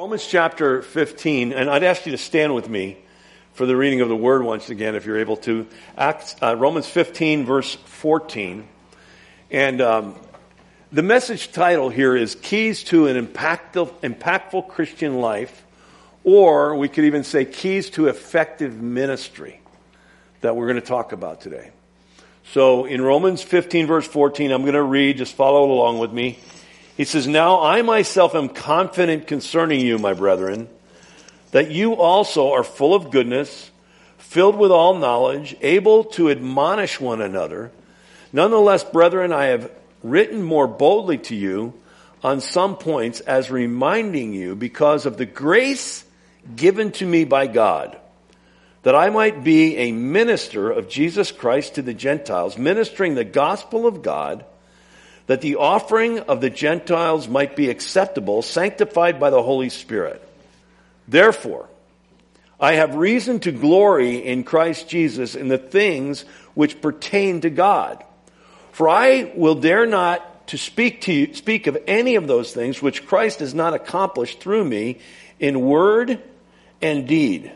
Romans chapter 15, and I'd ask you to stand with me for the reading of the word once again, if you're able to. Acts, uh, Romans 15, verse 14. And um, the message title here is Keys to an Impactful, impactful Christian Life, or we could even say Keys to Effective Ministry that we're going to talk about today. So in Romans 15, verse 14, I'm going to read, just follow along with me. He says, Now I myself am confident concerning you, my brethren, that you also are full of goodness, filled with all knowledge, able to admonish one another. Nonetheless, brethren, I have written more boldly to you on some points as reminding you because of the grace given to me by God that I might be a minister of Jesus Christ to the Gentiles, ministering the gospel of God that the offering of the Gentiles might be acceptable, sanctified by the Holy Spirit. Therefore, I have reason to glory in Christ Jesus in the things which pertain to God. For I will dare not to speak to you, speak of any of those things which Christ has not accomplished through me in word and deed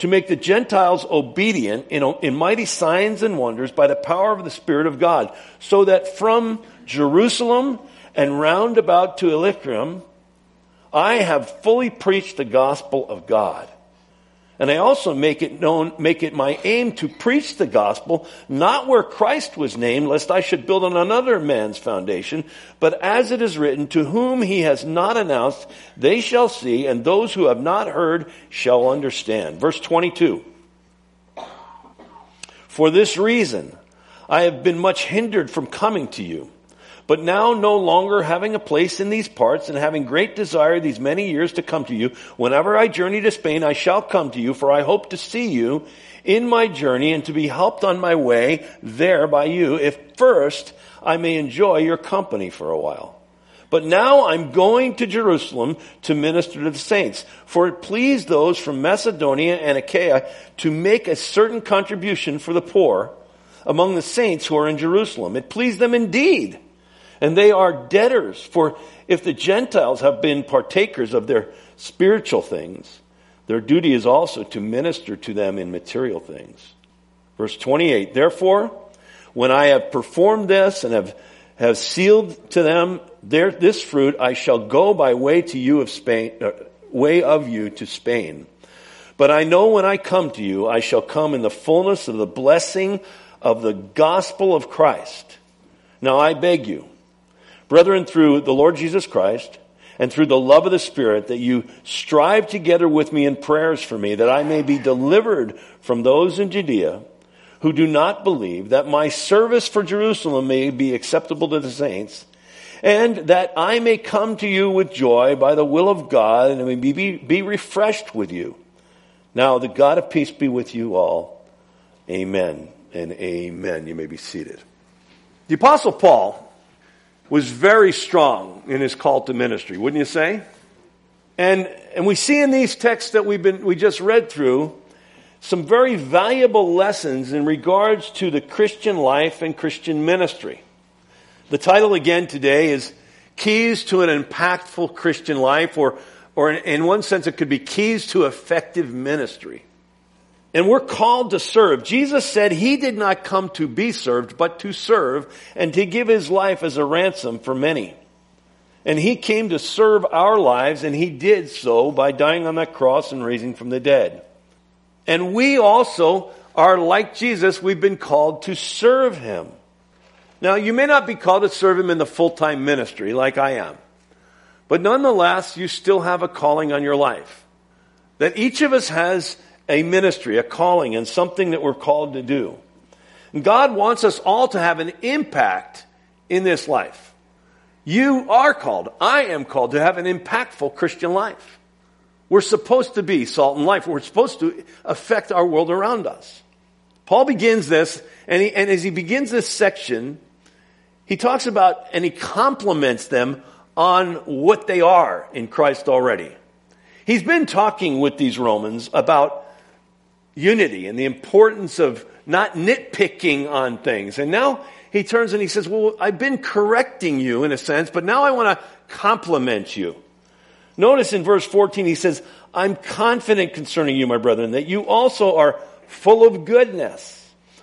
to make the Gentiles obedient in, in mighty signs and wonders by the power of the Spirit of God, so that from Jerusalem and round about to Illyricum, I have fully preached the gospel of God. And I also make it known, make it my aim to preach the gospel, not where Christ was named, lest I should build on another man's foundation, but as it is written, to whom he has not announced, they shall see, and those who have not heard shall understand. Verse 22. For this reason, I have been much hindered from coming to you. But now no longer having a place in these parts and having great desire these many years to come to you, whenever I journey to Spain, I shall come to you, for I hope to see you in my journey and to be helped on my way there by you, if first I may enjoy your company for a while. But now I'm going to Jerusalem to minister to the saints. For it pleased those from Macedonia and Achaia to make a certain contribution for the poor among the saints who are in Jerusalem. It pleased them indeed and they are debtors. For if the Gentiles have been partakers of their spiritual things, their duty is also to minister to them in material things. Verse 28 Therefore, when I have performed this and have, have sealed to them their, this fruit, I shall go by way to you of Spain, uh, way of you to Spain. But I know when I come to you, I shall come in the fullness of the blessing of the gospel of Christ. Now I beg you, Brethren, through the Lord Jesus Christ and through the love of the Spirit, that you strive together with me in prayers for me, that I may be delivered from those in Judea who do not believe, that my service for Jerusalem may be acceptable to the saints, and that I may come to you with joy by the will of God and may be, be refreshed with you. Now, the God of peace be with you all. Amen and amen. You may be seated. The Apostle Paul was very strong in his call to ministry, wouldn't you say? And, and we see in these texts that we've been, we just read through some very valuable lessons in regards to the Christian life and Christian ministry. The title again today is Keys to an Impactful Christian Life, or, or in one sense, it could be Keys to Effective Ministry. And we're called to serve. Jesus said he did not come to be served, but to serve and to give his life as a ransom for many. And he came to serve our lives, and he did so by dying on that cross and raising from the dead. And we also are like Jesus, we've been called to serve him. Now, you may not be called to serve him in the full time ministry like I am, but nonetheless, you still have a calling on your life. That each of us has a ministry, a calling, and something that we're called to do. And God wants us all to have an impact in this life. You are called, I am called to have an impactful Christian life. We're supposed to be salt and life. We're supposed to affect our world around us. Paul begins this, and, he, and as he begins this section, he talks about and he compliments them on what they are in Christ already. He's been talking with these Romans about unity and the importance of not nitpicking on things. And now he turns and he says, Well, I've been correcting you in a sense, but now I want to compliment you. Notice in verse 14, he says, I'm confident concerning you, my brethren, that you also are full of goodness,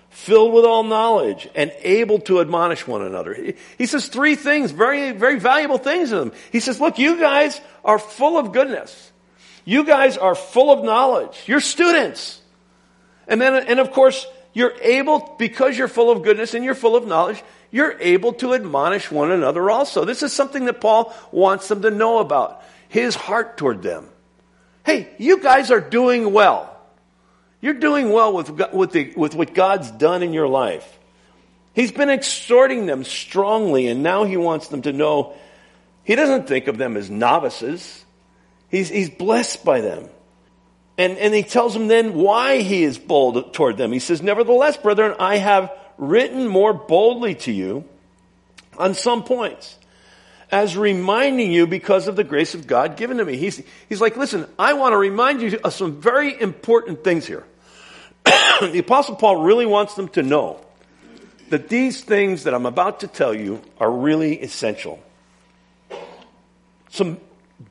filled with all knowledge, and able to admonish one another. He says three things, very, very valuable things to them. He says, look, you guys are full of goodness. You guys are full of knowledge. You're students. And then, and of course, you're able, because you're full of goodness and you're full of knowledge, you're able to admonish one another also. This is something that Paul wants them to know about. His heart toward them. Hey, you guys are doing well. You're doing well with, with, the, with what God's done in your life. He's been exhorting them strongly, and now he wants them to know he doesn't think of them as novices. He's, he's blessed by them. And, and he tells them then why he is bold toward them. He says, Nevertheless, brethren, I have written more boldly to you on some points, as reminding you because of the grace of God given to me. He's, he's like, listen, I want to remind you of some very important things here. the Apostle Paul really wants them to know that these things that I'm about to tell you are really essential. Some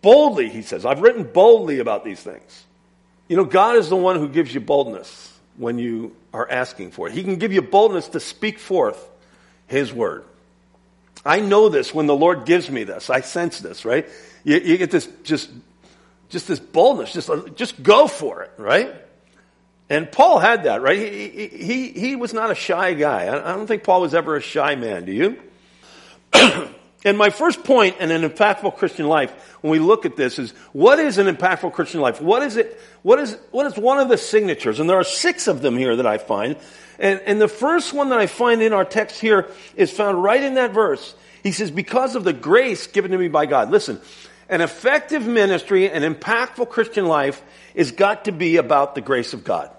boldly, he says, I've written boldly about these things. You know, God is the one who gives you boldness when you are asking for it. He can give you boldness to speak forth His word. I know this when the Lord gives me this. I sense this, right? You, you get this just, just this boldness. Just, just go for it, right? And Paul had that, right? He, he, he was not a shy guy. I don't think Paul was ever a shy man, do you? and my first point in an impactful Christian life, when we look at this, is what is an impactful Christian life? What is it? What is, what is one of the signatures? And there are six of them here that I find. And, and the first one that I find in our text here is found right in that verse. He says, because of the grace given to me by God. Listen, an effective ministry, an impactful Christian life is got to be about the grace of God.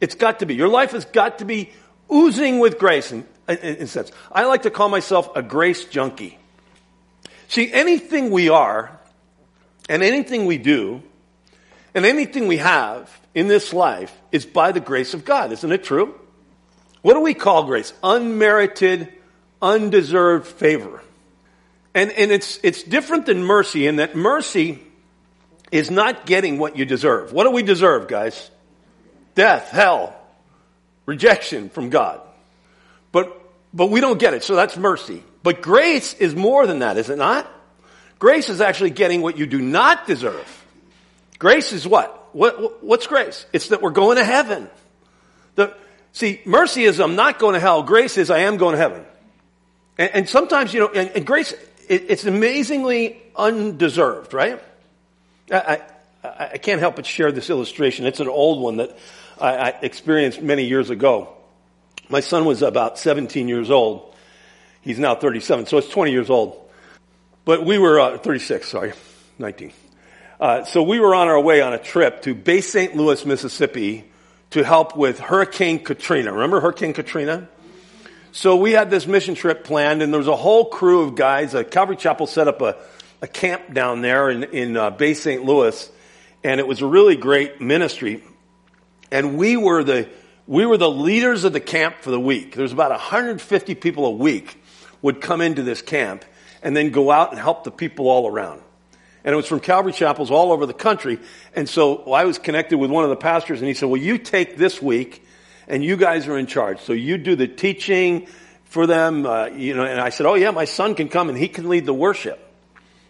It's got to be. Your life has got to be oozing with grace in, in, in sense. I like to call myself a grace junkie. See, anything we are and anything we do and anything we have in this life is by the grace of God. Isn't it true? What do we call grace? Unmerited, undeserved favor. And, and it's, it's different than mercy in that mercy is not getting what you deserve. What do we deserve, guys? Death, hell, rejection from God. But, we don't get it, so that's mercy. But grace is more than that, is it not? Grace is actually getting what you do not deserve. Grace is what? what what's grace? It's that we're going to heaven. The, see, mercy is I'm not going to hell. Grace is I am going to heaven. And, and sometimes, you know, and, and grace, it, it's amazingly undeserved, right? I, I, I, can't help but share this illustration. It's an old one that I, I experienced many years ago. My son was about 17 years old. He's now 37, so it's 20 years old. But we were, uh, 36, sorry, 19. Uh, so we were on our way on a trip to Bay St. Louis, Mississippi to help with Hurricane Katrina. Remember Hurricane Katrina? So we had this mission trip planned and there was a whole crew of guys. Uh, Calvary Chapel set up a, a camp down there in, in uh, Bay St. Louis and it was a really great ministry. And we were the, we were the leaders of the camp for the week. There's about 150 people a week would come into this camp and then go out and help the people all around. And it was from Calvary chapels all over the country. And so I was connected with one of the pastors and he said, well, you take this week and you guys are in charge. So you do the teaching for them, uh, you know, and I said, oh yeah, my son can come and he can lead the worship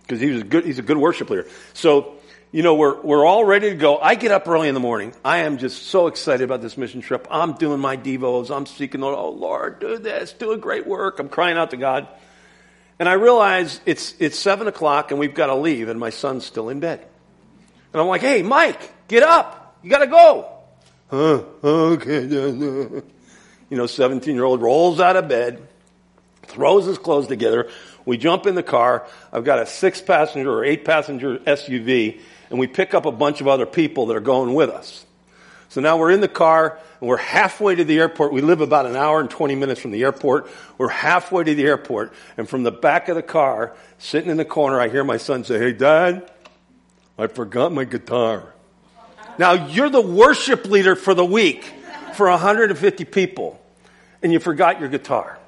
because he was good, he's a good worship leader. So, you know, we're, we're all ready to go. I get up early in the morning. I am just so excited about this mission trip. I'm doing my devos. I'm seeking, the oh Lord, do this, do a great work. I'm crying out to God. And I realize it's, it's seven o'clock and we've got to leave and my son's still in bed. And I'm like, hey, Mike, get up. You got to go. Huh, okay. You know, 17 year old rolls out of bed, throws his clothes together. We jump in the car. I've got a six passenger or eight passenger SUV and we pick up a bunch of other people that are going with us. So now we're in the car and we're halfway to the airport. We live about an hour and 20 minutes from the airport. We're halfway to the airport. And from the back of the car, sitting in the corner, I hear my son say, Hey, Dad, I forgot my guitar. Now you're the worship leader for the week for 150 people and you forgot your guitar.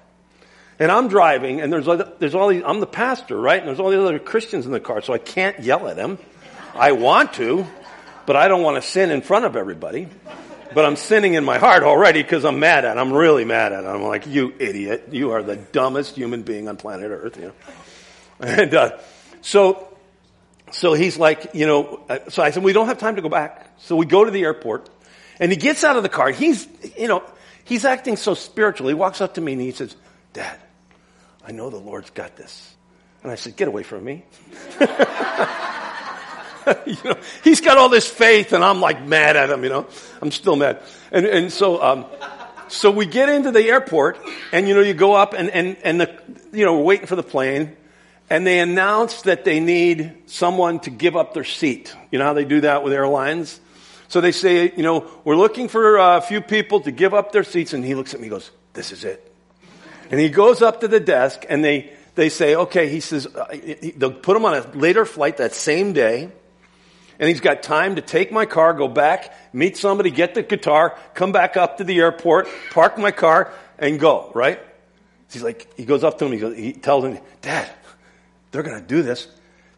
And I'm driving, and there's, there's all these, I'm the pastor, right? And there's all these other Christians in the car, so I can't yell at them. I want to, but I don't want to sin in front of everybody. But I'm sinning in my heart already because I'm mad at. It. I'm really mad at. It. I'm like, you idiot! You are the dumbest human being on planet Earth. You know. And uh, so, so he's like, you know. Uh, so I said, we don't have time to go back. So we go to the airport, and he gets out of the car. He's, you know, he's acting so spiritual. He walks up to me and he says, "Dad, I know the Lord's got this." And I said, "Get away from me." you know, he's got all this faith, and I'm like mad at him. You know, I'm still mad. And and so um, so we get into the airport, and you know, you go up, and and and the you know, we're waiting for the plane, and they announce that they need someone to give up their seat. You know how they do that with airlines. So they say, you know, we're looking for a few people to give up their seats, and he looks at me, and goes, "This is it." And he goes up to the desk, and they they say, okay, he says, uh, they'll put him on a later flight that same day and he's got time to take my car, go back, meet somebody, get the guitar, come back up to the airport, park my car, and go, right? He's like, he goes up to him, he, goes, he tells him, Dad, they're going to do this.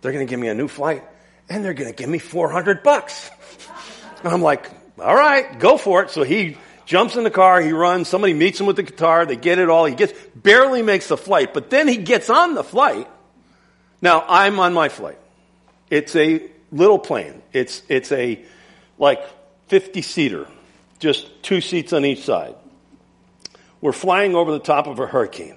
They're going to give me a new flight, and they're going to give me 400 bucks. And I'm like, all right, go for it. So he jumps in the car, he runs, somebody meets him with the guitar, they get it all, he gets, barely makes the flight, but then he gets on the flight. Now, I'm on my flight. It's a little plane. It's, it's a like 50 seater, just two seats on each side. We're flying over the top of a hurricane.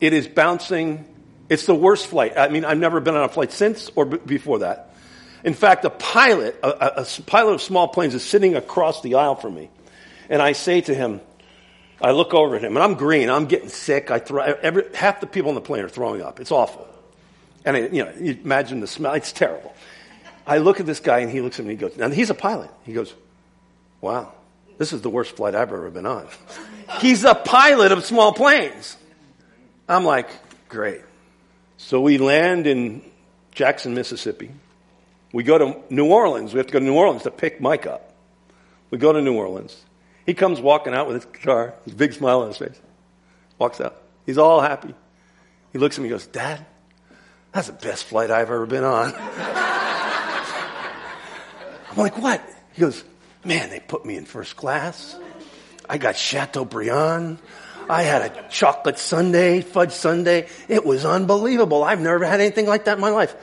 It is bouncing. It's the worst flight. I mean, I've never been on a flight since or b- before that. In fact, a pilot, a, a, pilot of small planes is sitting across the aisle from me. And I say to him, I look over at him, and I'm green. I'm getting sick. I throw, every, half the people on the plane are throwing up. It's awful. And, I, you know, you imagine the smell. It's terrible. I look at this guy and he looks at me and he goes, and he's a pilot. He goes, wow, this is the worst flight I've ever been on. he's a pilot of small planes. I'm like, great. So we land in Jackson, Mississippi. We go to New Orleans. We have to go to New Orleans to pick Mike up. We go to New Orleans. He comes walking out with his guitar, his big smile on his face. Walks out. He's all happy. He looks at me and goes, Dad, that's the best flight I've ever been on. I'm like, what? He goes, man, they put me in first class. I got Chateaubriand. I had a chocolate sundae, fudge sundae. It was unbelievable. I've never had anything like that in my life.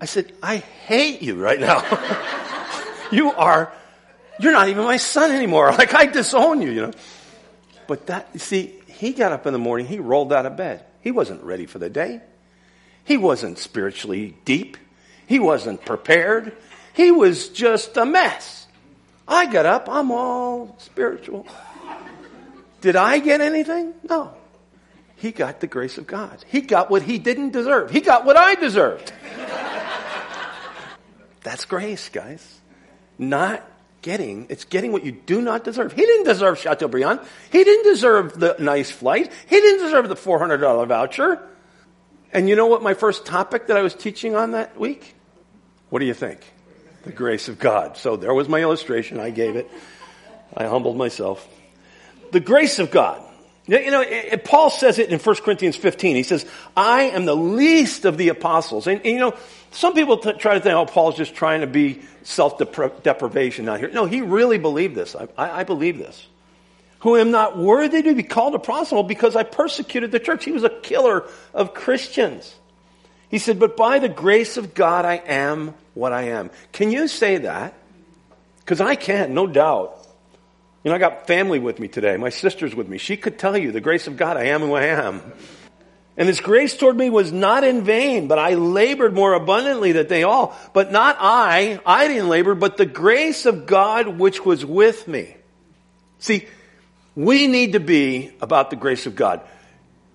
I said, I hate you right now. you are, you're not even my son anymore. Like I disown you, you know. But that, you see, he got up in the morning, he rolled out of bed. He wasn't ready for the day. He wasn't spiritually deep. He wasn't prepared. He was just a mess. I got up, I'm all spiritual. Did I get anything? No. He got the grace of God. He got what he didn't deserve. He got what I deserved. That's grace, guys. Not getting, it's getting what you do not deserve. He didn't deserve Chateaubriand. He didn't deserve the nice flight. He didn't deserve the $400 voucher. And you know what my first topic that I was teaching on that week? What do you think? The grace of God. So there was my illustration. I gave it. I humbled myself. The grace of God. You know, Paul says it in 1 Corinthians 15. He says, I am the least of the apostles. And, and you know, some people t- try to think, oh, Paul's just trying to be self-deprivation out here. No, he really believed this. I, I, I believe this. Who am not worthy to be called a apostle because I persecuted the church. He was a killer of Christians. He said, but by the grace of God, I am what I am. Can you say that? Because I can, no doubt. You know, I got family with me today. My sister's with me. She could tell you the grace of God, I am who I am. And his grace toward me was not in vain, but I labored more abundantly than they all. But not I, I didn't labor, but the grace of God which was with me. See, we need to be about the grace of God.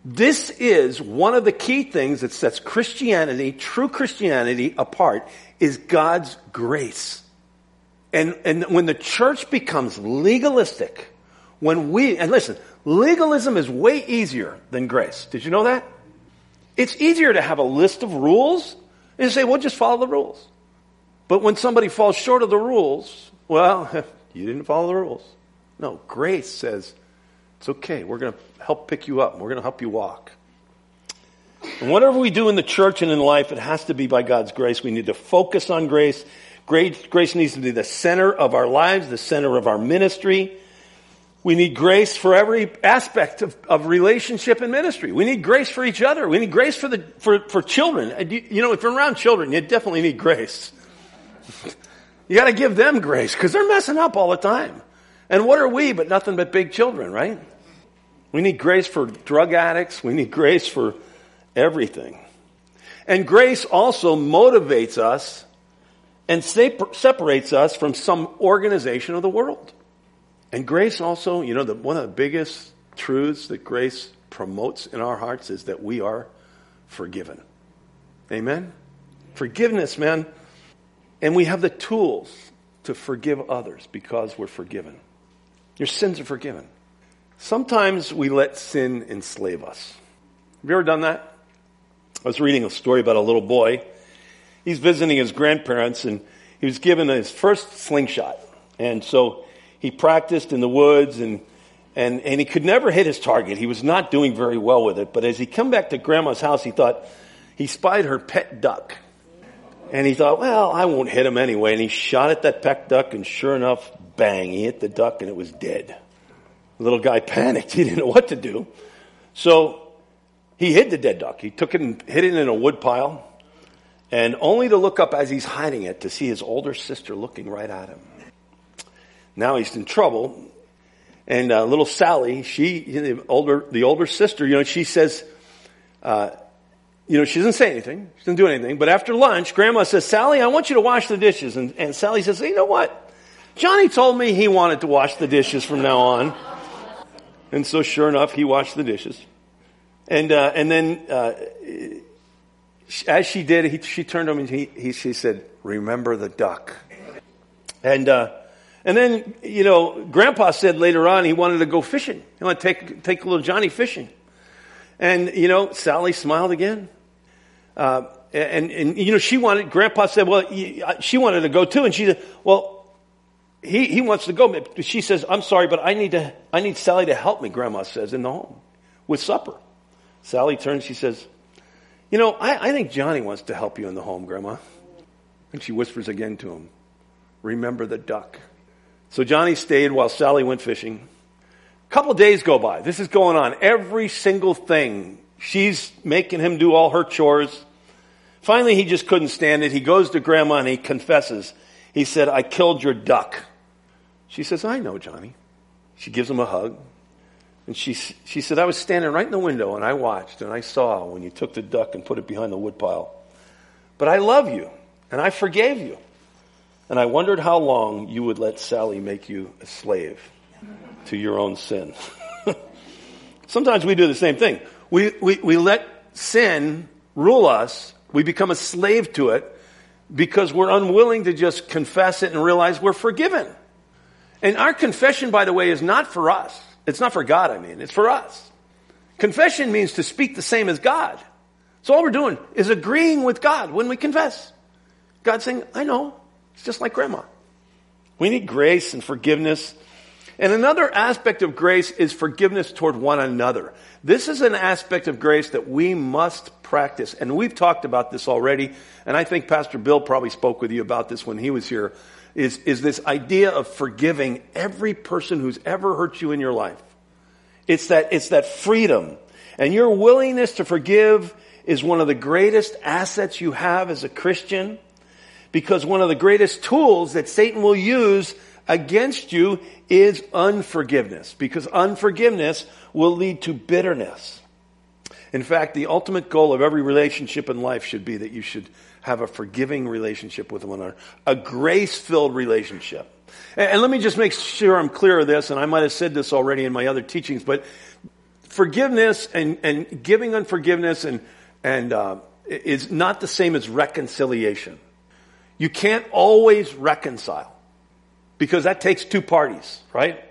This is one of the key things that sets Christianity, true Christianity, apart is God's grace. And, and when the church becomes legalistic, when we, and listen, legalism is way easier than grace. Did you know that? It's easier to have a list of rules and say, well, just follow the rules. But when somebody falls short of the rules, well, you didn't follow the rules. No, grace says, It's okay. We're going to help pick you up. We're going to help you walk. And whatever we do in the church and in life, it has to be by God's grace. We need to focus on grace. Grace, needs to be the center of our lives, the center of our ministry. We need grace for every aspect of, of relationship and ministry. We need grace for each other. We need grace for the for, for children. You know, if you're around children, you definitely need grace. you got to give them grace because they're messing up all the time. And what are we but nothing but big children, right? We need grace for drug addicts. We need grace for everything. And grace also motivates us and separates us from some organization of the world. And grace also, you know, the, one of the biggest truths that grace promotes in our hearts is that we are forgiven. Amen? Forgiveness, man. And we have the tools to forgive others because we're forgiven. Your sins are forgiven. Sometimes we let sin enslave us. Have you ever done that? I was reading a story about a little boy. He's visiting his grandparents and he was given his first slingshot. And so he practiced in the woods and, and, and he could never hit his target. He was not doing very well with it. But as he come back to grandma's house, he thought, he spied her pet duck. And he thought, well, I won't hit him anyway. And he shot at that pet duck and sure enough, bang, he hit the duck and it was dead. The little guy panicked. He didn't know what to do. So he hid the dead duck. He took it and hid it in a wood pile and only to look up as he's hiding it to see his older sister looking right at him. Now he's in trouble. And uh, little Sally, she, the older, the older sister, you know, she says, uh, you know, she doesn't say anything. She doesn't do anything. But after lunch, Grandma says, Sally, I want you to wash the dishes. And, and Sally says, you know what? Johnny told me he wanted to wash the dishes from now on. And so sure enough, he washed the dishes. And, uh, and then, uh, as she did, he, she turned to him and he, he, she said, remember the duck. And, uh, and then, you know, Grandpa said later on he wanted to go fishing. He wanted to take, take little Johnny fishing. And, you know, Sally smiled again. Uh, and, and, you know, she wanted, Grandpa said, well, uh, she wanted to go too. And she said, well, he, he wants to go. She says, I'm sorry, but I need to, I need Sally to help me, Grandma says, in the home with supper. Sally turns, she says, you know, I, I think Johnny wants to help you in the home, Grandma. And she whispers again to him, remember the duck. So Johnny stayed while Sally went fishing. A couple days go by. This is going on. Every single thing. She's making him do all her chores. Finally, he just couldn't stand it. He goes to grandma and he confesses. He said, I killed your duck. She says, I know, Johnny. She gives him a hug. And she, she said, I was standing right in the window and I watched and I saw when you took the duck and put it behind the woodpile. But I love you and I forgave you. And I wondered how long you would let Sally make you a slave to your own sin. Sometimes we do the same thing. We, we, we let sin rule us. We become a slave to it because we're unwilling to just confess it and realize we're forgiven. And our confession, by the way, is not for us. It's not for God, I mean. It's for us. Confession means to speak the same as God. So all we're doing is agreeing with God when we confess. God's saying, I know. It's just like grandma. We need grace and forgiveness. And another aspect of grace is forgiveness toward one another. This is an aspect of grace that we must practice. And we've talked about this already. And I think Pastor Bill probably spoke with you about this when he was here is, is this idea of forgiving every person who's ever hurt you in your life. It's that, it's that freedom. And your willingness to forgive is one of the greatest assets you have as a Christian because one of the greatest tools that Satan will use against you is unforgiveness because unforgiveness will lead to bitterness. In fact, the ultimate goal of every relationship in life should be that you should have a forgiving relationship with one another, a grace filled relationship. And, and, let me just make sure I'm clear of this, and I might have said this already in my other teachings, but forgiveness and, and giving unforgiveness and, and uh, is not the same as reconciliation. You can't always reconcile because that takes two parties, right?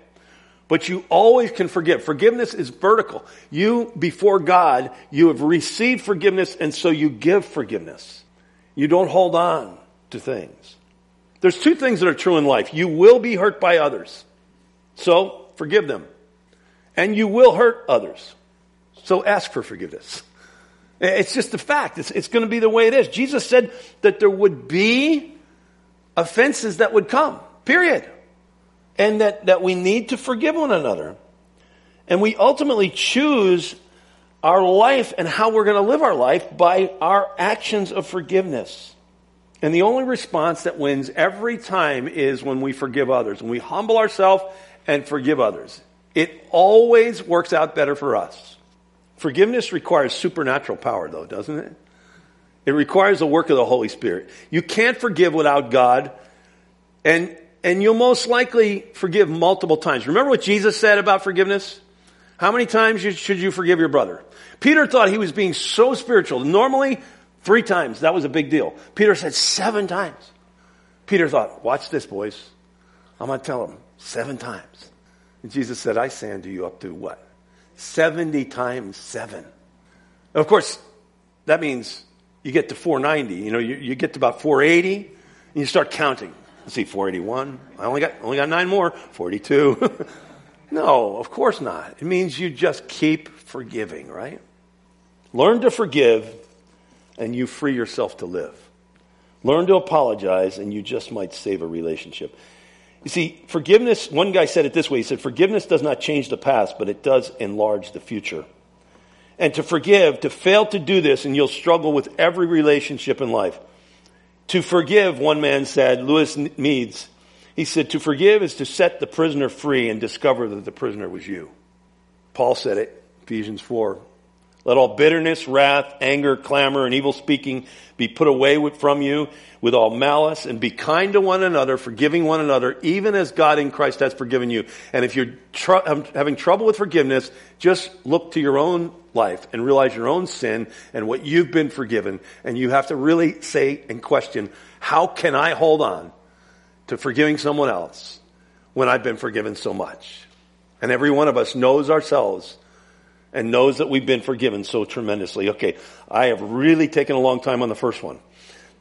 But you always can forgive. Forgiveness is vertical. You, before God, you have received forgiveness and so you give forgiveness. You don't hold on to things. There's two things that are true in life. You will be hurt by others. So forgive them. and you will hurt others. So ask for forgiveness. It's just a fact. It's, it's going to be the way it is. Jesus said that there would be offenses that would come, period. And that, that we need to forgive one another. And we ultimately choose our life and how we're going to live our life by our actions of forgiveness. And the only response that wins every time is when we forgive others, when we humble ourselves and forgive others. It always works out better for us. Forgiveness requires supernatural power, though, doesn't it? It requires the work of the Holy Spirit. You can't forgive without God, and, and you'll most likely forgive multiple times. Remember what Jesus said about forgiveness? How many times should you forgive your brother? Peter thought he was being so spiritual. Normally, three times. That was a big deal. Peter said seven times. Peter thought, watch this, boys. I'm going to tell them seven times. And Jesus said, I say unto you up to what? 70 times 7. Of course, that means you get to 490. You know, you, you get to about 480, and you start counting. Let's see, 481. I only got, only got nine more. 42. no, of course not. It means you just keep forgiving, right? Learn to forgive, and you free yourself to live. Learn to apologize, and you just might save a relationship. You see, forgiveness, one guy said it this way he said, Forgiveness does not change the past, but it does enlarge the future. And to forgive, to fail to do this, and you'll struggle with every relationship in life. To forgive, one man said, Lewis Smedes, he said, To forgive is to set the prisoner free and discover that the prisoner was you. Paul said it, Ephesians 4. Let all bitterness, wrath, anger, clamor, and evil speaking be put away from you with all malice and be kind to one another, forgiving one another, even as God in Christ has forgiven you. And if you're tr- having trouble with forgiveness, just look to your own life and realize your own sin and what you've been forgiven. And you have to really say and question, how can I hold on to forgiving someone else when I've been forgiven so much? And every one of us knows ourselves and knows that we've been forgiven so tremendously. Okay, I have really taken a long time on the first one.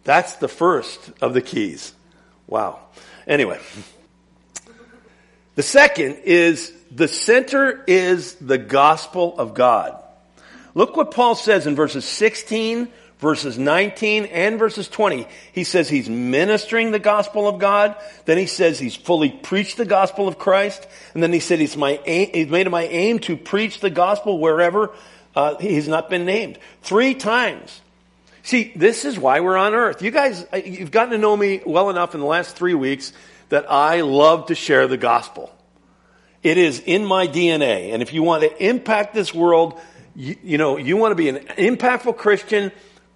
That's the first of the keys. Wow. Anyway, the second is the center is the gospel of God. Look what Paul says in verses 16 verses 19 and verses 20, he says he's ministering the gospel of God. Then he says he's fully preached the gospel of Christ. And then he said he's my aim, he's made it my aim to preach the gospel wherever uh, he's not been named. Three times. See, this is why we're on earth. You guys, uh, you've gotten to know me well enough in the last three weeks that I love to share the gospel. It is in my DNA. And if you want to impact this world, you, you know, you want to be an impactful Christian,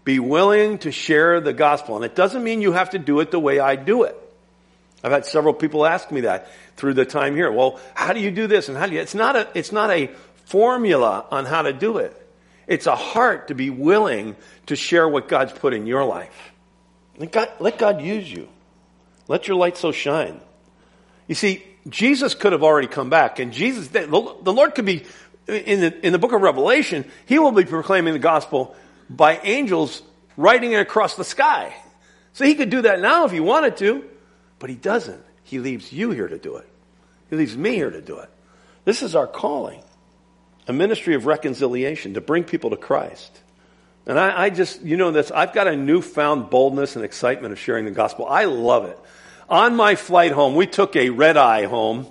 be willing to share the gospel. And it doesn't mean you have to do it the way I do it. I've had several people ask me that through the time here. Well, how do you do this and how do you? It's not a, it's not a formula on how to do it. It's a heart to be willing to share what God's put in your life. Let God, let God use you. Let your light so shine. You see, Jesus could have already come back, and Jesus, the Lord could be in the, in the book of Revelation, He will be proclaiming the gospel by angels writing it across the sky. So he could do that now if he wanted to, but he doesn't. He leaves you here to do it. He leaves me here to do it. This is our calling a ministry of reconciliation to bring people to Christ. And I, I, just, you know this, I've got a newfound boldness and excitement of sharing the gospel. I love it. On my flight home, we took a red eye home,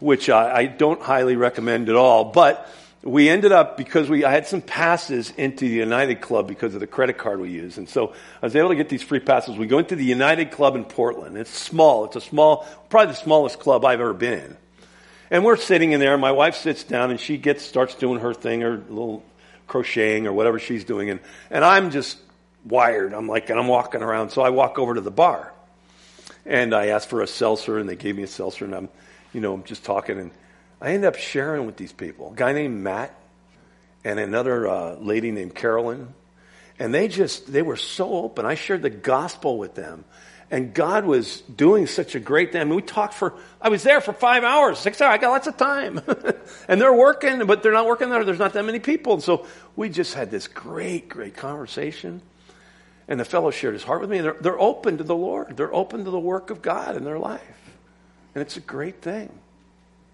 which I, I don't highly recommend at all, but we ended up because we I had some passes into the United Club because of the credit card we use, and so I was able to get these free passes. We go into the United Club in Portland. It's small. It's a small, probably the smallest club I've ever been in. And we're sitting in there. My wife sits down and she gets starts doing her thing, her little crocheting or whatever she's doing, and and I'm just wired. I'm like, and I'm walking around. So I walk over to the bar, and I ask for a seltzer, and they gave me a seltzer, and I'm, you know, I'm just talking and I ended up sharing with these people. A guy named Matt and another uh, lady named Carolyn. And they just, they were so open. I shared the gospel with them. And God was doing such a great thing. I mean, we talked for, I was there for five hours, six hours. I got lots of time. and they're working, but they're not working there. There's not that many people. And so we just had this great, great conversation. And the fellow shared his heart with me. They're, they're open to the Lord. They're open to the work of God in their life. And it's a great thing.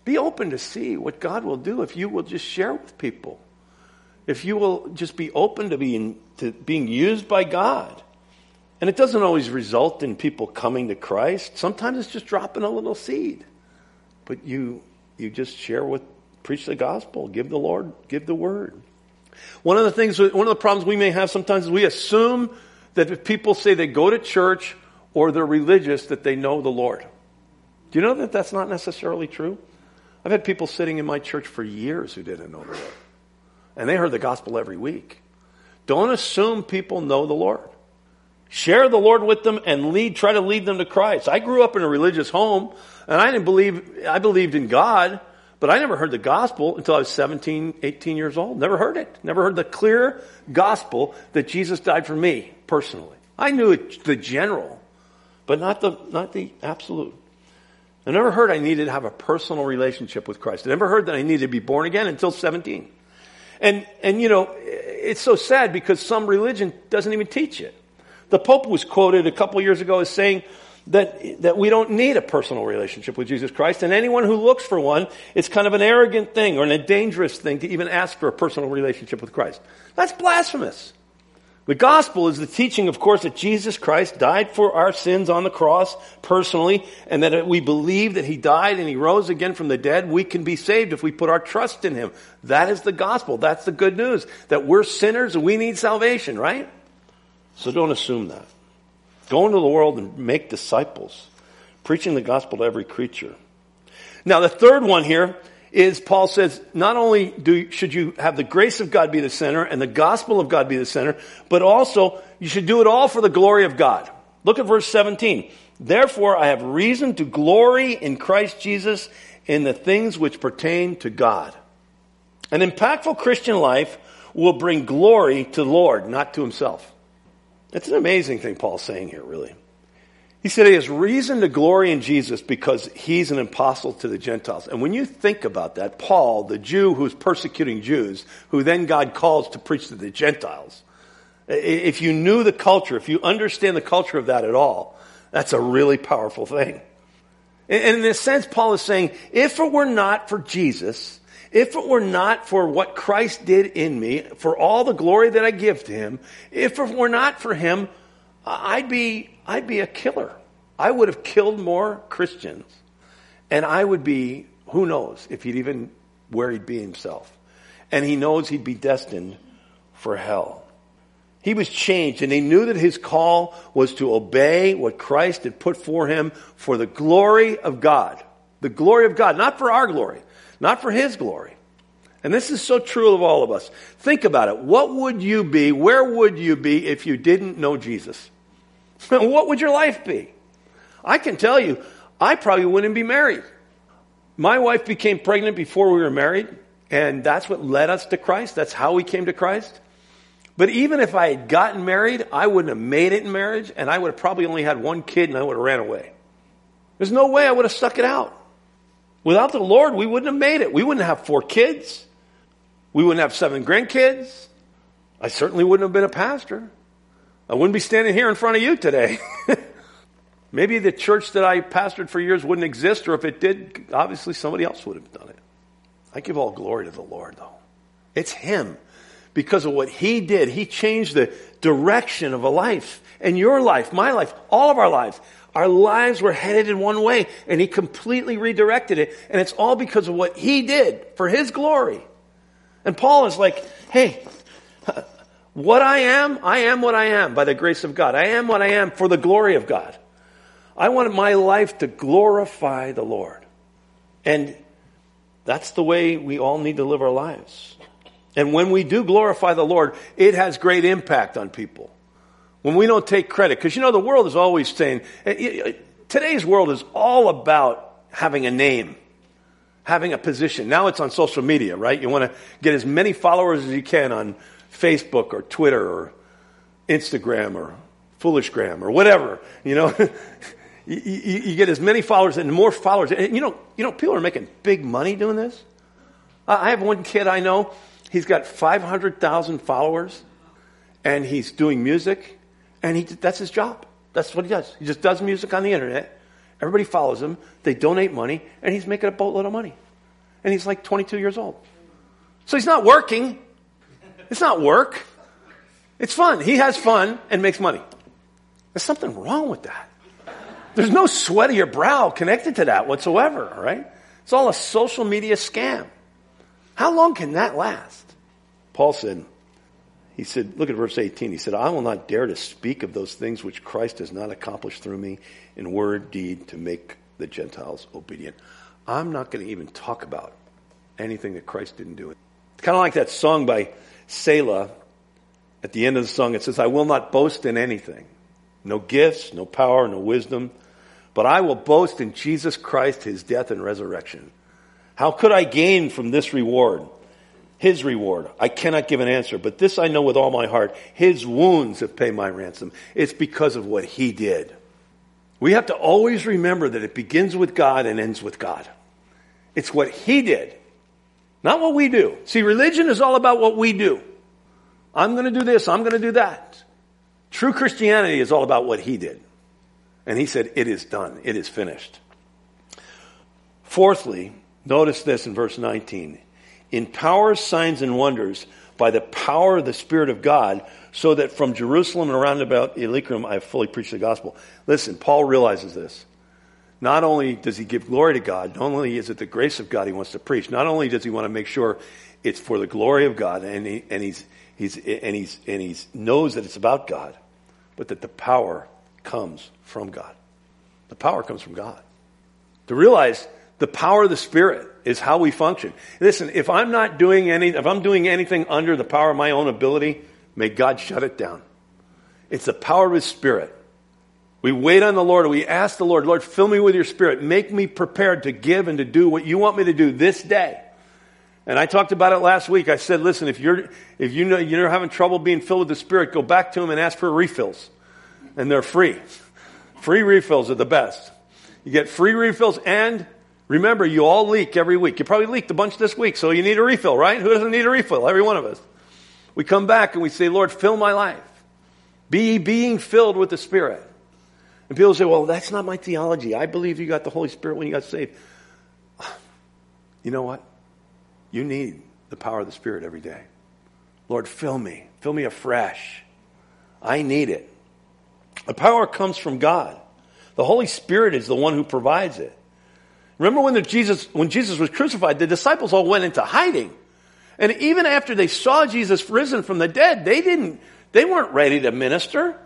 Be open to see what God will do if you will just share with people. If you will just be open to being, to being used by God. And it doesn't always result in people coming to Christ. Sometimes it's just dropping a little seed. But you, you just share with, preach the gospel, give the Lord, give the word. One of the things, one of the problems we may have sometimes is we assume that if people say they go to church or they're religious, that they know the Lord. Do you know that that's not necessarily true? I've had people sitting in my church for years who didn't know the Lord. And they heard the gospel every week. Don't assume people know the Lord. Share the Lord with them and lead, try to lead them to Christ. I grew up in a religious home and I didn't believe, I believed in God, but I never heard the gospel until I was 17, 18 years old. Never heard it. Never heard the clear gospel that Jesus died for me personally. I knew it, the general, but not the, not the absolute. I never heard I needed to have a personal relationship with Christ. I never heard that I needed to be born again until 17. And, and you know, it's so sad because some religion doesn't even teach it. The Pope was quoted a couple years ago as saying that, that we don't need a personal relationship with Jesus Christ, and anyone who looks for one, it's kind of an arrogant thing or a dangerous thing to even ask for a personal relationship with Christ. That's blasphemous. The gospel is the teaching, of course, that Jesus Christ died for our sins on the cross personally, and that we believe that He died and He rose again from the dead. We can be saved if we put our trust in Him. That is the gospel. That's the good news. That we're sinners and we need salvation, right? So don't assume that. Go into the world and make disciples, preaching the gospel to every creature. Now, the third one here is Paul says, not only do, should you have the grace of God be the center and the gospel of God be the center, but also you should do it all for the glory of God. Look at verse 17. Therefore, I have reason to glory in Christ Jesus in the things which pertain to God. An impactful Christian life will bring glory to the Lord, not to himself. That's an amazing thing Paul's saying here, really. He said he has reason to glory in Jesus because he's an apostle to the Gentiles. And when you think about that, Paul, the Jew who's persecuting Jews, who then God calls to preach to the Gentiles, if you knew the culture, if you understand the culture of that at all, that's a really powerful thing. And in a sense, Paul is saying, if it were not for Jesus, if it were not for what Christ did in me, for all the glory that I give to him, if it were not for him, I'd be, I'd be a killer. I would have killed more Christians. And I would be, who knows, if he'd even, where he'd be himself. And he knows he'd be destined for hell. He was changed and he knew that his call was to obey what Christ had put for him for the glory of God. The glory of God, not for our glory, not for His glory. And this is so true of all of us. Think about it. What would you be, where would you be if you didn't know Jesus? what would your life be? I can tell you, I probably wouldn't be married. My wife became pregnant before we were married, and that's what led us to Christ. That's how we came to Christ. But even if I had gotten married, I wouldn't have made it in marriage, and I would have probably only had one kid and I would have ran away. There's no way I would have stuck it out. Without the Lord, we wouldn't have made it. We wouldn't have four kids. We wouldn't have seven grandkids. I certainly wouldn't have been a pastor. I wouldn't be standing here in front of you today. Maybe the church that I pastored for years wouldn't exist, or if it did, obviously somebody else would have done it. I give all glory to the Lord, though. It's Him. Because of what He did, He changed the direction of a life, and your life, my life, all of our lives. Our lives were headed in one way and he completely redirected it. And it's all because of what he did for his glory. And Paul is like, hey, what I am, I am what I am by the grace of God. I am what I am for the glory of God. I want my life to glorify the Lord. And that's the way we all need to live our lives. And when we do glorify the Lord, it has great impact on people. When we don't take credit, because you know, the world is always saying, eh, eh, eh, today's world is all about having a name, having a position. Now it's on social media, right? You want to get as many followers as you can on Facebook or Twitter or Instagram or Foolishgram or whatever, you know. you, you, you, get as many followers and more followers. And you know, you know, people are making big money doing this. I have one kid I know. He's got 500,000 followers and he's doing music and he, that's his job. That's what he does. He just does music on the internet. Everybody follows him. They donate money, and he's making a boatload of money. And he's like 22 years old. So he's not working. It's not work. It's fun. He has fun and makes money. There's something wrong with that. There's no sweat of your brow connected to that whatsoever, all right? It's all a social media scam. How long can that last? Paul said, he said, look at verse 18. He said, I will not dare to speak of those things which Christ has not accomplished through me in word, deed, to make the Gentiles obedient. I'm not going to even talk about anything that Christ didn't do. It's kind of like that song by Selah. At the end of the song, it says, I will not boast in anything. No gifts, no power, no wisdom, but I will boast in Jesus Christ, his death and resurrection. How could I gain from this reward? His reward. I cannot give an answer, but this I know with all my heart. His wounds have paid my ransom. It's because of what he did. We have to always remember that it begins with God and ends with God. It's what he did, not what we do. See, religion is all about what we do. I'm going to do this, I'm going to do that. True Christianity is all about what he did. And he said, It is done, it is finished. Fourthly, notice this in verse 19 in powers, signs, and wonders by the power of the Spirit of God, so that from Jerusalem and around about Illyricum I fully preached the gospel. Listen, Paul realizes this. Not only does he give glory to God, not only is it the grace of God he wants to preach, not only does he want to make sure it's for the glory of God, and, he, and he's, he's, and he's, and he knows that it's about God, but that the power comes from God. The power comes from God. To realize the power of the Spirit is how we function. Listen, if I'm not doing any, if I'm doing anything under the power of my own ability, may God shut it down. It's the power of His Spirit. We wait on the Lord. We ask the Lord, Lord, fill me with your Spirit. Make me prepared to give and to do what you want me to do this day. And I talked about it last week. I said, listen, if you're, if you know, you're having trouble being filled with the Spirit, go back to Him and ask for refills. And they're free. Free refills are the best. You get free refills and remember, you all leak every week. You probably leaked a bunch this week, so you need a refill, right? Who doesn't need a refill? Every one of us. We come back and we say, Lord, fill my life. Be being filled with the Spirit. And people say, well, that's not my theology. I believe you got the Holy Spirit when you got saved. You know what? You need the power of the Spirit every day. Lord, fill me. Fill me afresh. I need it. The power comes from God. The Holy Spirit is the one who provides it. Remember when the Jesus, when Jesus was crucified, the disciples all went into hiding. And even after they saw Jesus risen from the dead, they didn't, they weren't ready to minister.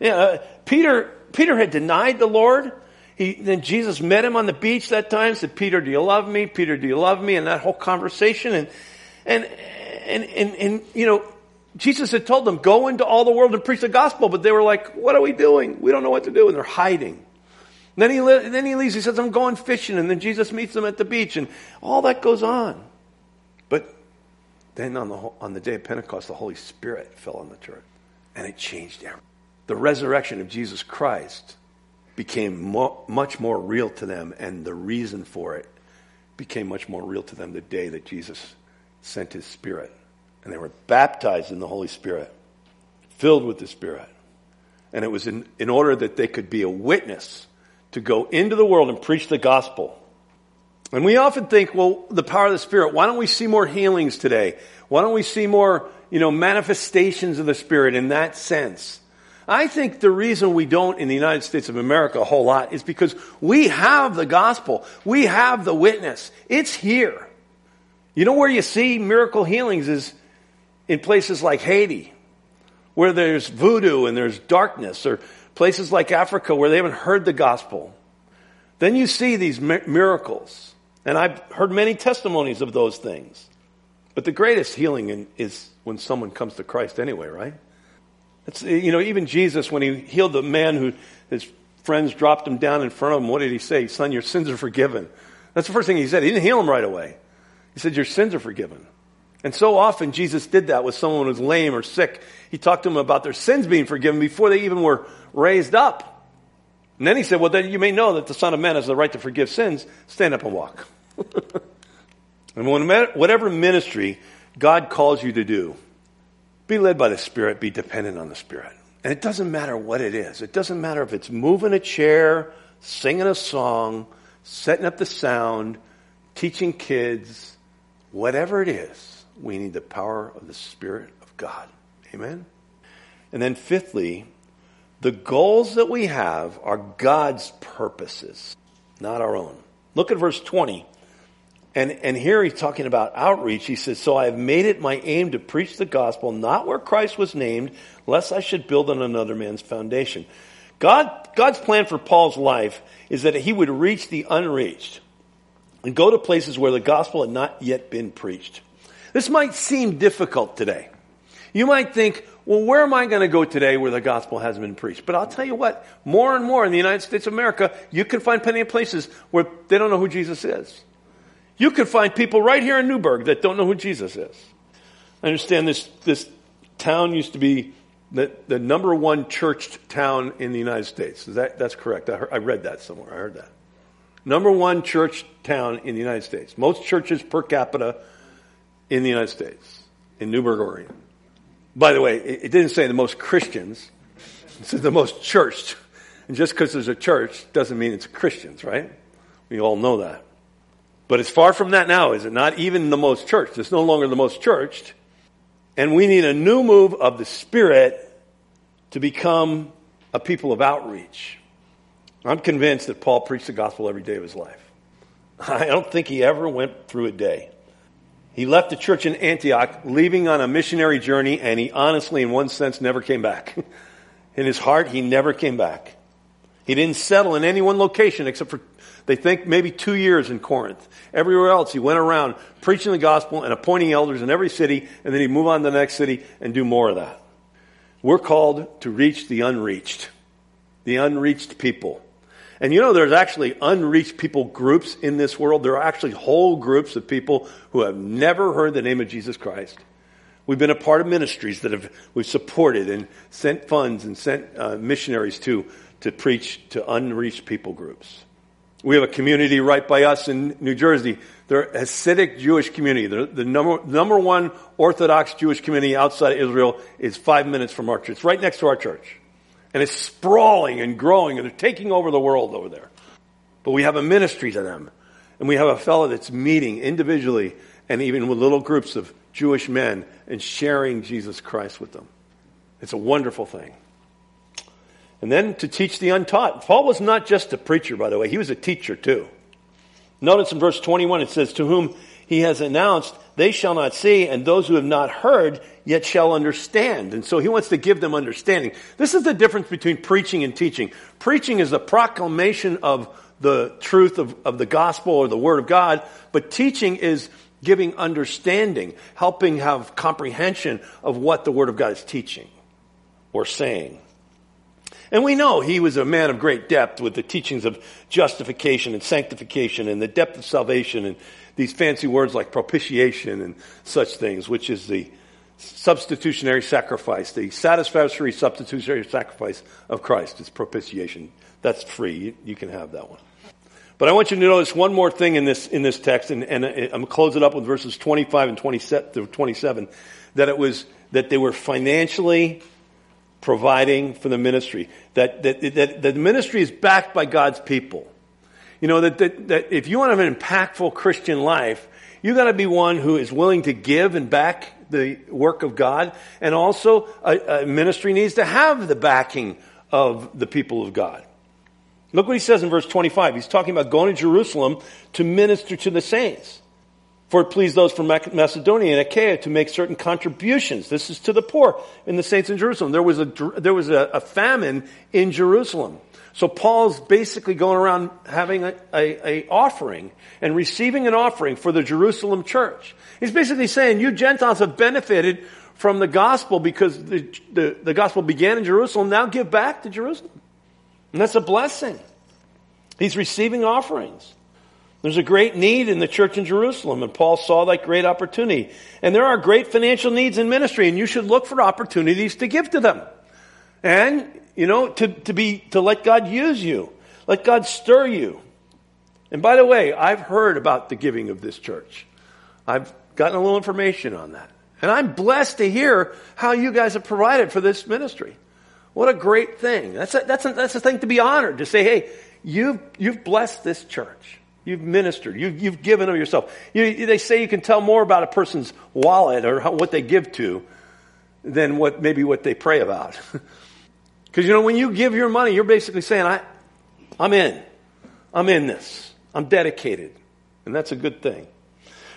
Uh, Peter, Peter had denied the Lord. He, then Jesus met him on the beach that time, said, Peter, do you love me? Peter, do you love me? And that whole conversation. And, and, and, and, and you know, Jesus had told them, go into all the world and preach the gospel, but they were like, what are we doing? We don't know what to do. And they're hiding. Then he, then he leaves. He says, I'm going fishing. And then Jesus meets them at the beach and all that goes on. But then on the, on the day of Pentecost, the Holy Spirit fell on the church and it changed everything. The resurrection of Jesus Christ became mo- much more real to them and the reason for it became much more real to them the day that Jesus sent his spirit and they were baptized in the Holy Spirit, filled with the Spirit. And it was in, in order that they could be a witness to go into the world and preach the gospel. And we often think, well, the power of the Spirit, why don't we see more healings today? Why don't we see more, you know, manifestations of the Spirit in that sense? I think the reason we don't in the United States of America a whole lot is because we have the gospel. We have the witness. It's here. You know where you see miracle healings is in places like Haiti, where there's voodoo and there's darkness, or places like Africa where they haven't heard the gospel. Then you see these miracles. And I've heard many testimonies of those things. But the greatest healing is when someone comes to Christ anyway, right? It's, you know, even Jesus, when he healed the man who his friends dropped him down in front of him, what did he say? Son, your sins are forgiven. That's the first thing he said. He didn't heal him right away. He said, Your sins are forgiven. And so often Jesus did that with someone who was lame or sick. He talked to them about their sins being forgiven before they even were raised up. And then he said, well, then you may know that the Son of Man has the right to forgive sins. Stand up and walk. and whatever ministry God calls you to do, be led by the Spirit, be dependent on the Spirit. And it doesn't matter what it is. It doesn't matter if it's moving a chair, singing a song, setting up the sound, teaching kids, whatever it is, we need the power of the Spirit of God. Amen? And then fifthly, the goals that we have are God's purposes, not our own. Look at verse 20. And, and here he's talking about outreach. He says, So I have made it my aim to preach the gospel, not where Christ was named, lest I should build on another man's foundation. God, God's plan for Paul's life is that he would reach the unreached and go to places where the gospel had not yet been preached. This might seem difficult today. You might think, well, where am I going to go today where the gospel hasn't been preached? But I'll tell you what, more and more in the United States of America, you can find plenty of places where they don't know who Jesus is. You can find people right here in Newberg that don't know who Jesus is. I understand this, this town used to be the, the number one churched town in the United States. Is that, that's correct. I, heard, I read that somewhere. I heard that. Number one church town in the United States. Most churches per capita in the United States, in Newberg, Oregon. By the way, it didn't say the most Christians. It said the most churched. And just because there's a church doesn't mean it's Christians, right? We all know that. But it's far from that now, is it not? Even the most churched. It's no longer the most churched. And we need a new move of the Spirit to become a people of outreach. I'm convinced that Paul preached the gospel every day of his life. I don't think he ever went through a day he left the church in Antioch, leaving on a missionary journey, and he honestly, in one sense, never came back. in his heart, he never came back. He didn't settle in any one location except for, they think, maybe two years in Corinth. Everywhere else, he went around preaching the gospel and appointing elders in every city, and then he'd move on to the next city and do more of that. We're called to reach the unreached, the unreached people. And you know, there's actually unreached people groups in this world. There are actually whole groups of people who have never heard the name of Jesus Christ. We've been a part of ministries that have we've supported and sent funds and sent uh, missionaries to to preach to unreached people groups. We have a community right by us in New Jersey. They're Hasidic Jewish community. The number number one Orthodox Jewish community outside of Israel is five minutes from our church. It's right next to our church and it's sprawling and growing, and they're taking over the world over there. But we have a ministry to them, and we have a fellow that's meeting individually and even with little groups of Jewish men and sharing Jesus Christ with them. It's a wonderful thing. And then to teach the untaught. Paul was not just a preacher, by the way, he was a teacher too. Notice in verse 21 it says, To whom he has announced, they shall not see, and those who have not heard yet shall understand. And so he wants to give them understanding. This is the difference between preaching and teaching. Preaching is the proclamation of the truth of, of the gospel or the word of God, but teaching is giving understanding, helping have comprehension of what the word of God is teaching or saying. And we know he was a man of great depth with the teachings of justification and sanctification and the depth of salvation and these fancy words like propitiation and such things, which is the substitutionary sacrifice, the satisfactory substitutionary sacrifice of Christ. It's propitiation. That's free. You, you, can have that one. But I want you to notice one more thing in this, in this text, and, and uh, I'm going to close it up with verses 25 and 27, that it was, that they were financially providing for the ministry. That, that, that, that the ministry is backed by God's people. You know, that, that, that if you want to have an impactful Christian life, you got to be one who is willing to give and back the work of God. And also, a, a ministry needs to have the backing of the people of God. Look what he says in verse 25. He's talking about going to Jerusalem to minister to the saints. For it pleased those from Macedonia and Achaia to make certain contributions. This is to the poor in the saints in Jerusalem. There was a, there was a, a famine in Jerusalem. So Paul's basically going around having a, a, a, offering and receiving an offering for the Jerusalem church. He's basically saying, you Gentiles have benefited from the gospel because the, the, the gospel began in Jerusalem. Now give back to Jerusalem. And that's a blessing. He's receiving offerings. There's a great need in the church in Jerusalem, and Paul saw that great opportunity. And there are great financial needs in ministry, and you should look for opportunities to give to them. And you know, to, to be, to let God use you. Let God stir you. And by the way, I've heard about the giving of this church. I've gotten a little information on that. And I'm blessed to hear how you guys have provided for this ministry. What a great thing. That's a, that's a, that's a thing to be honored, to say, hey, you've, you've blessed this church. You've ministered. You've, you've given of yourself. You, they say you can tell more about a person's wallet or how, what they give to than what maybe what they pray about. Because you know, when you give your money, you're basically saying, I, I'm in. I'm in this. I'm dedicated. And that's a good thing.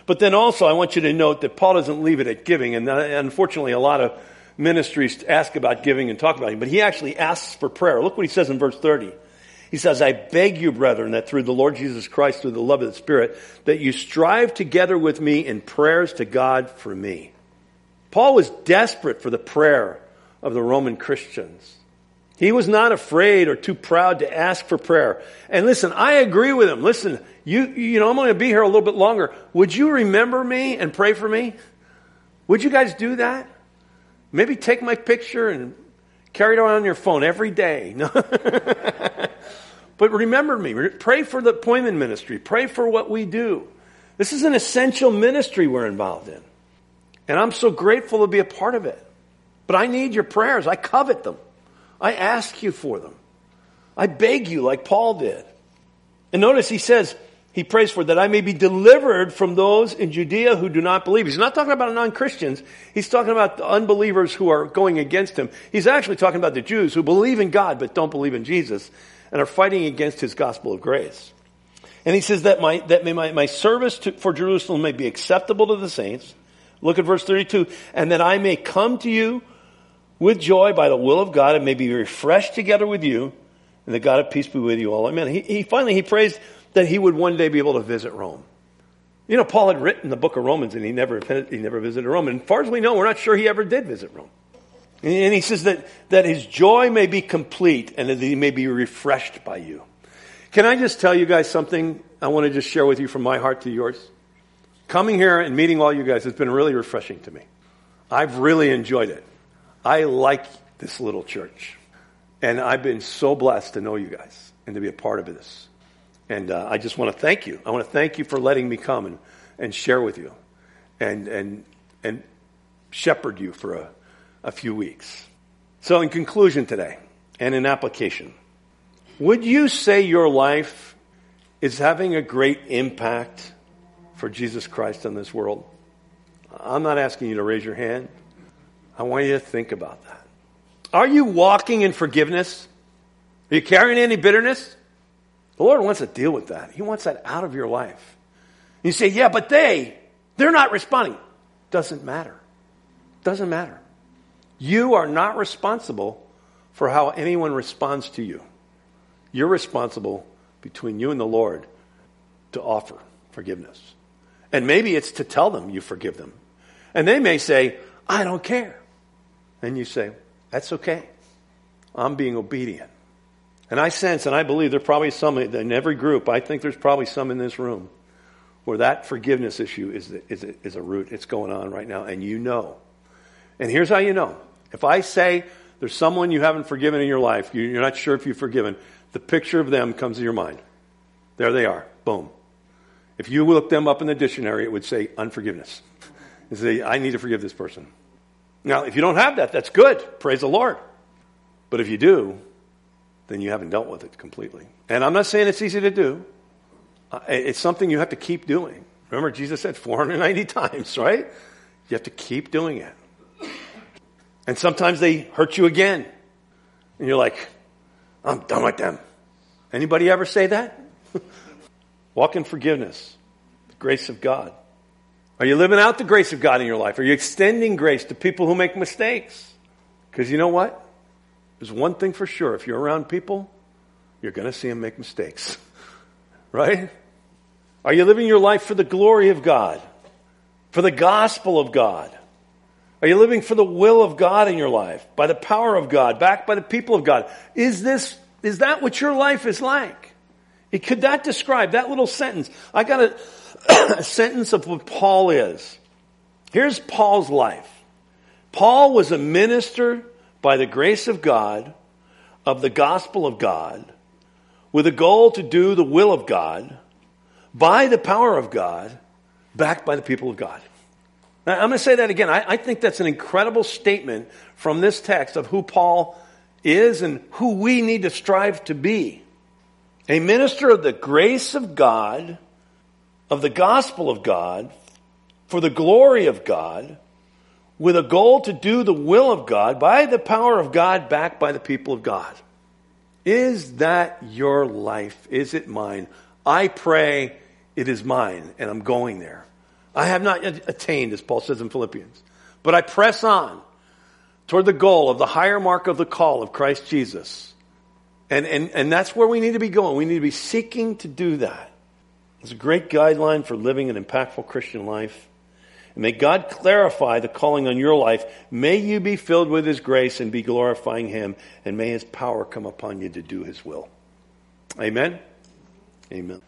But then also, I want you to note that Paul doesn't leave it at giving. And uh, unfortunately, a lot of ministries ask about giving and talk about it. But he actually asks for prayer. Look what he says in verse 30. He says, I beg you, brethren, that through the Lord Jesus Christ, through the love of the Spirit, that you strive together with me in prayers to God for me. Paul was desperate for the prayer of the Roman Christians. He was not afraid or too proud to ask for prayer. And listen, I agree with him. Listen, you, you know, I'm going to be here a little bit longer. Would you remember me and pray for me? Would you guys do that? Maybe take my picture and carry it around on your phone every day. But remember me. Pray for the appointment ministry. Pray for what we do. This is an essential ministry we're involved in. And I'm so grateful to be a part of it. But I need your prayers. I covet them. I ask you for them. I beg you, like Paul did. And notice he says, he prays for that I may be delivered from those in Judea who do not believe. He's not talking about non Christians. He's talking about the unbelievers who are going against him. He's actually talking about the Jews who believe in God but don't believe in Jesus and are fighting against his gospel of grace. And he says that my, that my, my service to, for Jerusalem may be acceptable to the saints. Look at verse 32. And that I may come to you with joy by the will of God and may be refreshed together with you. And the God of peace be with you all. Amen. He, he finally, he prays that he would one day be able to visit Rome. You know, Paul had written the book of Romans and he never, he never visited Rome. And as far as we know, we're not sure he ever did visit Rome. And he says that, that his joy may be complete and that he may be refreshed by you. Can I just tell you guys something I want to just share with you from my heart to yours? Coming here and meeting all you guys has been really refreshing to me. I've really enjoyed it. I like this little church. And I've been so blessed to know you guys and to be a part of this. And uh, I just want to thank you. I want to thank you for letting me come and, and share with you and, and, and shepherd you for a, a few weeks. So, in conclusion today, and in application, would you say your life is having a great impact for Jesus Christ in this world? I'm not asking you to raise your hand. I want you to think about that. Are you walking in forgiveness? Are you carrying any bitterness? The Lord wants to deal with that. He wants that out of your life. You say, yeah, but they, they're not responding. Doesn't matter. Doesn't matter. You are not responsible for how anyone responds to you. You're responsible between you and the Lord to offer forgiveness. And maybe it's to tell them you forgive them. And they may say, I don't care. And you say, That's okay. I'm being obedient. And I sense, and I believe there's probably some in every group, I think there's probably some in this room where that forgiveness issue is, is, is a root. It's going on right now, and you know. And here's how you know. If I say there's someone you haven't forgiven in your life, you're not sure if you've forgiven, the picture of them comes to your mind. There they are. Boom. If you look them up in the dictionary, it would say unforgiveness. Say, I need to forgive this person. Now, if you don't have that, that's good. Praise the Lord. But if you do, then you haven't dealt with it completely. And I'm not saying it's easy to do. It's something you have to keep doing. Remember, Jesus said 490 times, right? You have to keep doing it. And sometimes they hurt you again. And you're like, I'm done with them. Anybody ever say that? Walk in forgiveness, the grace of God. Are you living out the grace of God in your life? Are you extending grace to people who make mistakes? Because you know what? There's one thing for sure. If you're around people, you're going to see them make mistakes. right? Are you living your life for the glory of God? For the gospel of God? Are you living for the will of God in your life? By the power of God, backed by the people of God? Is this, is that what your life is like? It, could that describe that little sentence? I got a, sentence of what Paul is. Here's Paul's life. Paul was a minister by the grace of God of the gospel of God with a goal to do the will of God by the power of God, backed by the people of God. Now, I'm going to say that again. I, I think that's an incredible statement from this text of who Paul is and who we need to strive to be. A minister of the grace of God, of the gospel of God, for the glory of God, with a goal to do the will of God by the power of God backed by the people of God. Is that your life? Is it mine? I pray it is mine and I'm going there. I have not attained, as Paul says in Philippians, but I press on toward the goal of the higher mark of the call of Christ Jesus. And, and, and that's where we need to be going. We need to be seeking to do that. It's a great guideline for living an impactful Christian life. And may God clarify the calling on your life. May you be filled with His grace and be glorifying Him. And may His power come upon you to do His will. Amen. Amen.